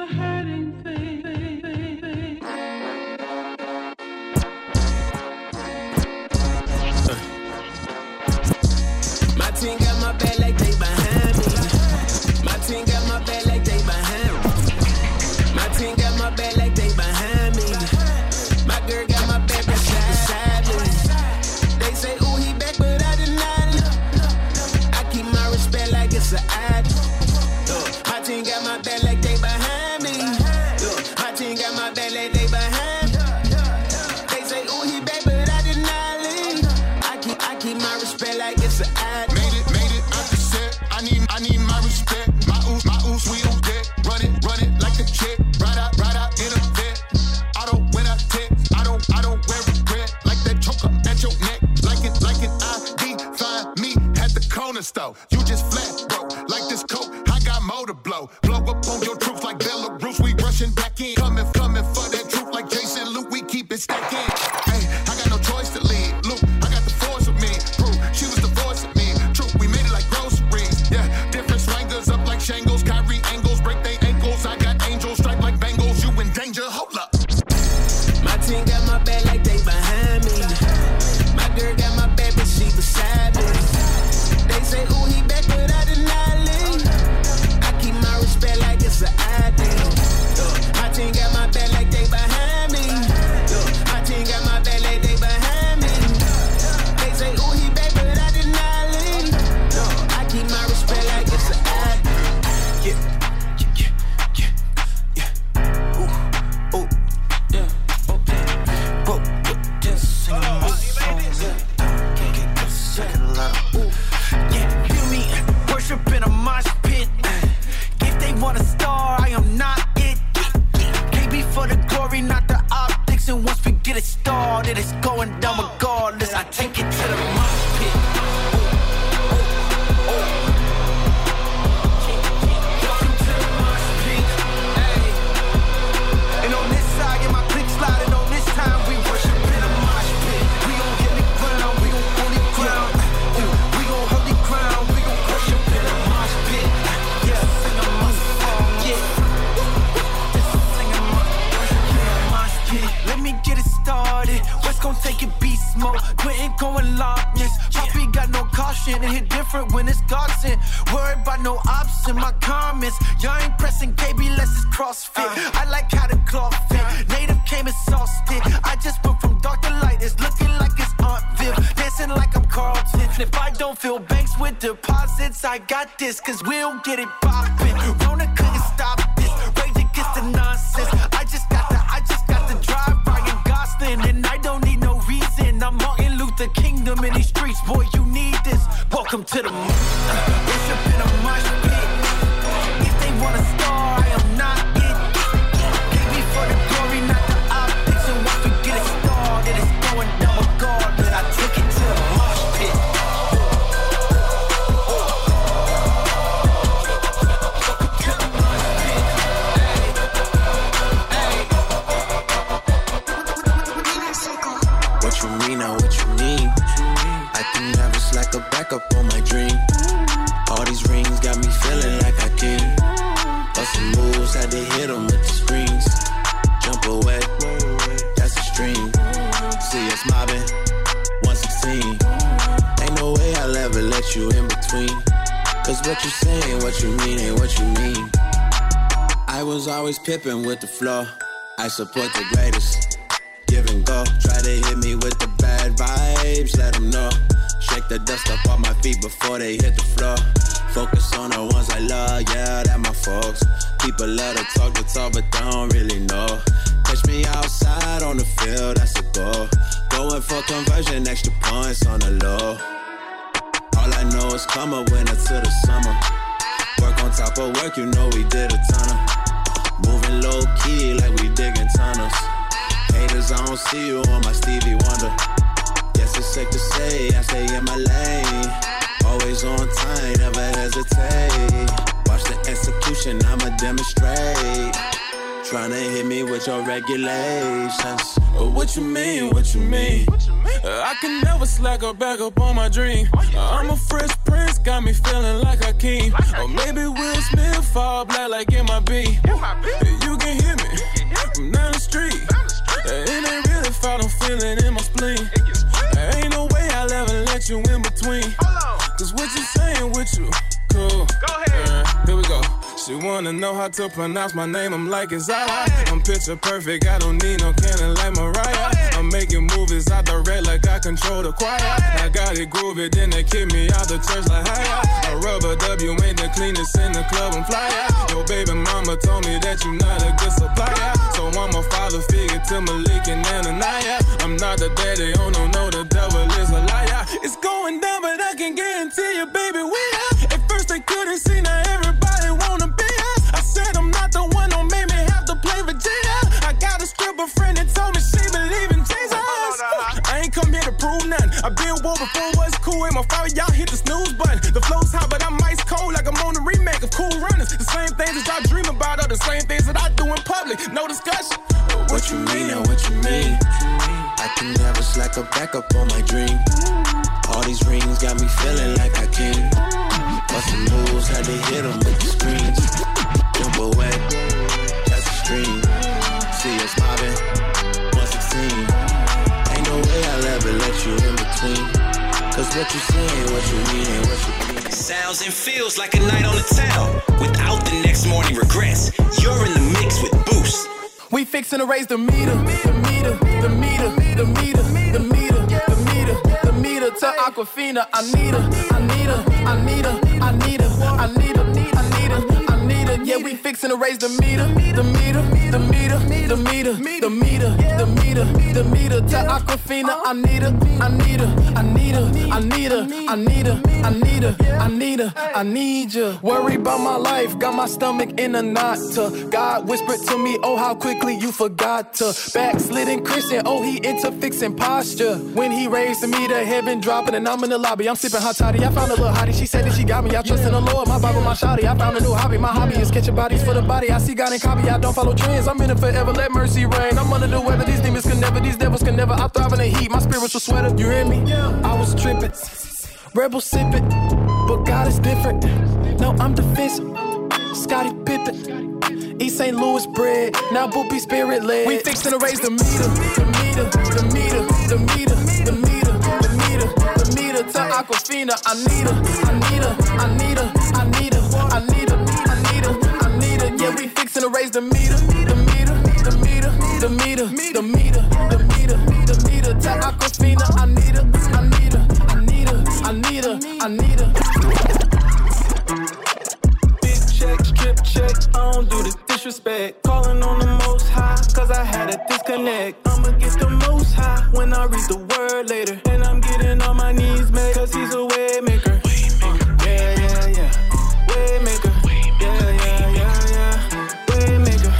a hand. to hit different when it's God sent. Worried about no ops in my comments. Y'all ain't pressing KB less it's CrossFit. Uh. I like how the cloth fit. Uh. Native came exhausted. I just went from dark to light. It's looking like it's Aunt Viv. Dancing like I'm Carlton. And if I don't fill banks with deposits, I got this. Cause we'll get it poppin'. Rona couldn't stop this. Rage against the nonsense. I just got the, I just got the drive. Ryan Gosling. And I don't need no reason. I'm Martin Luther Kingdom in these streets. Boy, you need to the moon. Pippin' with the flow. I support the greatest. Give and go. Try to hit me with the bad vibes, let them know. Shake the dust up off my feet before they hit the floor. Focus on the ones I love, yeah, that my folks. People love to talk the talk, but don't really know. Catch me outside on the field, that's a goal. Going for conversion, extra points on the low. All I know is come a winner to the summer. On top of work, you know we did a ton of. Moving low key like we digging tunnels. Haters, I don't see you on my Stevie Wonder. Guess it's safe to say I stay in my lane. Always on time, never hesitate. Watch the execution, I'ma demonstrate. Trying to hit me with your regulations. Uh, what you mean? What you mean? Uh, I can never slack or back up on my dream. Uh, I'm a fresh prince, got me feeling like a king. Or oh, maybe Will Smith fall black like MIB. You can hear me from down the street. It ain't really fought, I'm feeling in my spleen. Ain't no way I'll ever let you in between. Cause what you saying with you, cool. Go ahead. Here we go. She wanna know how to pronounce my name, I'm like it's I. I'm picture perfect, I don't need no cannon like Mariah. I'm making movies the red like I control the choir. I got it groovy, then they kick me out the church like higher. A rubber W ain't the cleanest in the club, I'm flyer. Your baby mama told me that you're not a good supplier. So I'm a father figure to Malik and Ananiah. I'm not the daddy, oh ain't come here to prove nothing. I've been war before what's cool. In my fire, y'all hit the snooze button. The flow's hot, but I'm ice cold like I'm on a remake of Cool Runnings. The same things that I dream about are the same things that I do in public. No discussion. What you mean and what you mean? I can never slack or back up on my dream. All these rings got me feeling like I can. Bustin' moves, had to hit them with the screens. What you say what you mean ain't what you mean. Sounds and feels like a night on the town without the next morning regrets. You're in the mix with Boost. We fixin' to raise the meter, the meter, the meter, the meter, the meter, the meter, the meter to Aquafina. I need her, I need her, I need her, I need her, I need her, I need her, we fixin' to raise the meter, the meter, the meter, the meter, the meter, the meter, the meter to Aquafina. I need her, I need her, I need her, I need her, I need her, I need her, I need her, I need you. Worry about my life, got my stomach in a knot. God whispered to me, oh how quickly you forgot to backslidden Christian. Oh he into fixing posture. When he raised me to heaven dropping, and I'm in the lobby, I'm sipping hot toddy. I found a little hottie, she said that she got me. I trust in the Lord, my Bible, my shotty. I found a new hobby, my hobby is catching bodies for the body. I see God in copy, I don't follow trends. I'm in it forever, let mercy reign. I'm under the weather, these demons can never, these devils can never. I thrive in the heat, my spiritual sweater. You hear me? I was tripping, rebel sipping, but God is different. No, I'm defensive. Scottie Pippen, East St. Louis bread. now Boopy spirit led. We fixin' to raise the meter, the meter, the meter, the meter, the meter, the meter, the meter to Aquafina. I need her, I need her, I need her, I need her, I read the word later. And I'm getting on my knees, man, cause he's a way maker. Yeah, yeah, yeah. Way maker. Yeah, yeah, yeah, yeah. Way maker.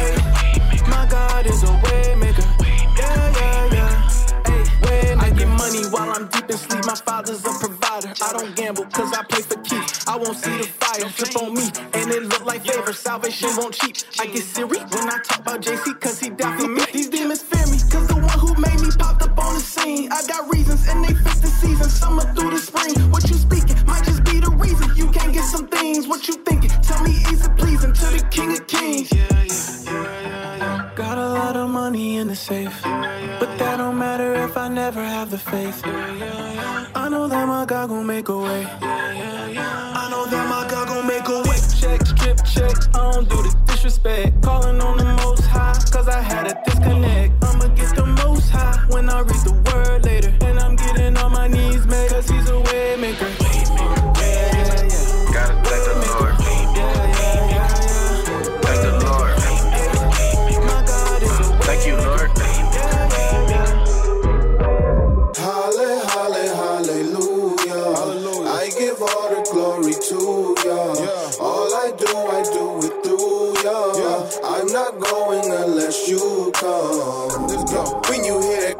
Ay, my God is a way maker. Yeah, yeah, yeah. Ay, way maker. I get money while I'm deep in sleep. My father's a provider. I don't gamble cause I play for keeps. I won't see the fire flip on me. And it look like favor. Salvation won't cheat. I get Siri when I talk about JC cause he down for me. These demons fear me cause the made me popped up on the scene. I got reasons and they fit the season. Summer through the spring. What you speaking might just be the reason. You can't get some things. What you thinking? Tell me easy pleasing to the king of kings. Got a lot of money in the safe. But that don't matter if I never have the faith. I know that my God gon' make a way. I know that my God gon' make a way. Check, strip, check. I don't do the disrespect. Calling on the most high, cause I had a disconnect. I'ma get the high when I read the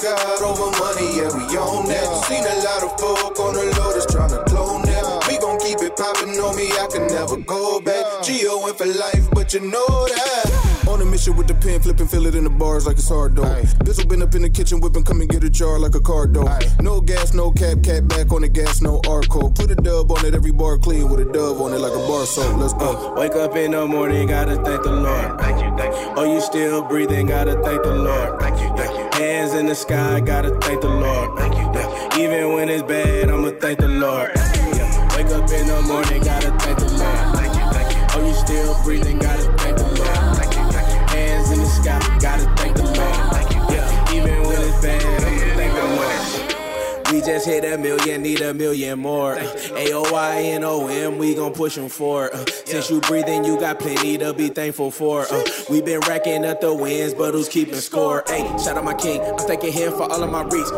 God over money, yeah, we own that. Seen a lot of folk on the low that's trying to clone that. We gon' keep it poppin' on me, I can never go back. Geo went for life, but you know that. On a mission with the pen, flipping, fill it in the bars like it's hard though. This been up in the kitchen whipping, come and get a jar like a car though. No gas, no cap, cap back on the gas, no R code. Put a dub on it, every bar clean with a dove on it like a bar soap. Let's go. Uh, wake up in the morning, gotta thank the Lord. Thank you, thank you. Oh, you still breathing, gotta thank the Lord. Thank you, thank you. Hands in the sky, gotta thank the Lord. Thank you, thank you. Even when it's bad, I'ma thank the Lord. Yeah. Wake up in the morning, gotta thank the Lord. Thank you, thank you. Oh, you still breathing, gotta thank just hit a million, need a million more. A-O-I-N-O-M, we gon' push them for. Uh, since you breathing, you got plenty to be thankful for. Uh, we been racking up the wins, but who's keeping score? Hey, shout out my king, I'm thanking him for all of my reach.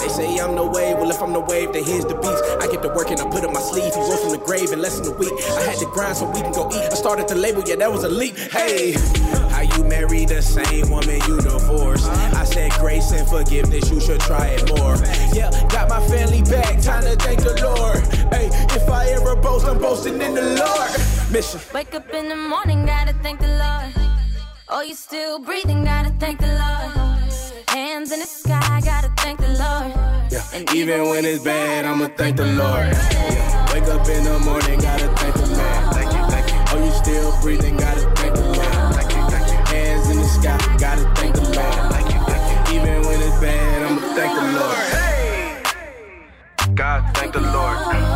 They say I'm the wave, well if I'm the wave, then here's the beast. I get to work and I put up my sleeve. He rose from the grave in less than a week. I had to grind so we can go eat. I started the label, yeah, that was a leap. Hey, how you marry the same woman you divorced? I said grace and forgiveness, you should try it more. Yeah, got my family back, time to thank the Lord. Hey, if I ever boast, I'm boasting in the Lord. Mission. Wake up in the morning, gotta thank the Lord. Oh, you still breathing, gotta thank the Lord. Hands in the sky, gotta thank the Lord. Yeah. Even when it's bad, I'ma thank the Lord. Yeah. Wake up in the morning, gotta thank the Lord. Thank you, thank you. Oh, you still breathing, gotta thank the Lord. Thank you, thank you. Hands in the sky, gotta thank the Lord. thank the Lord.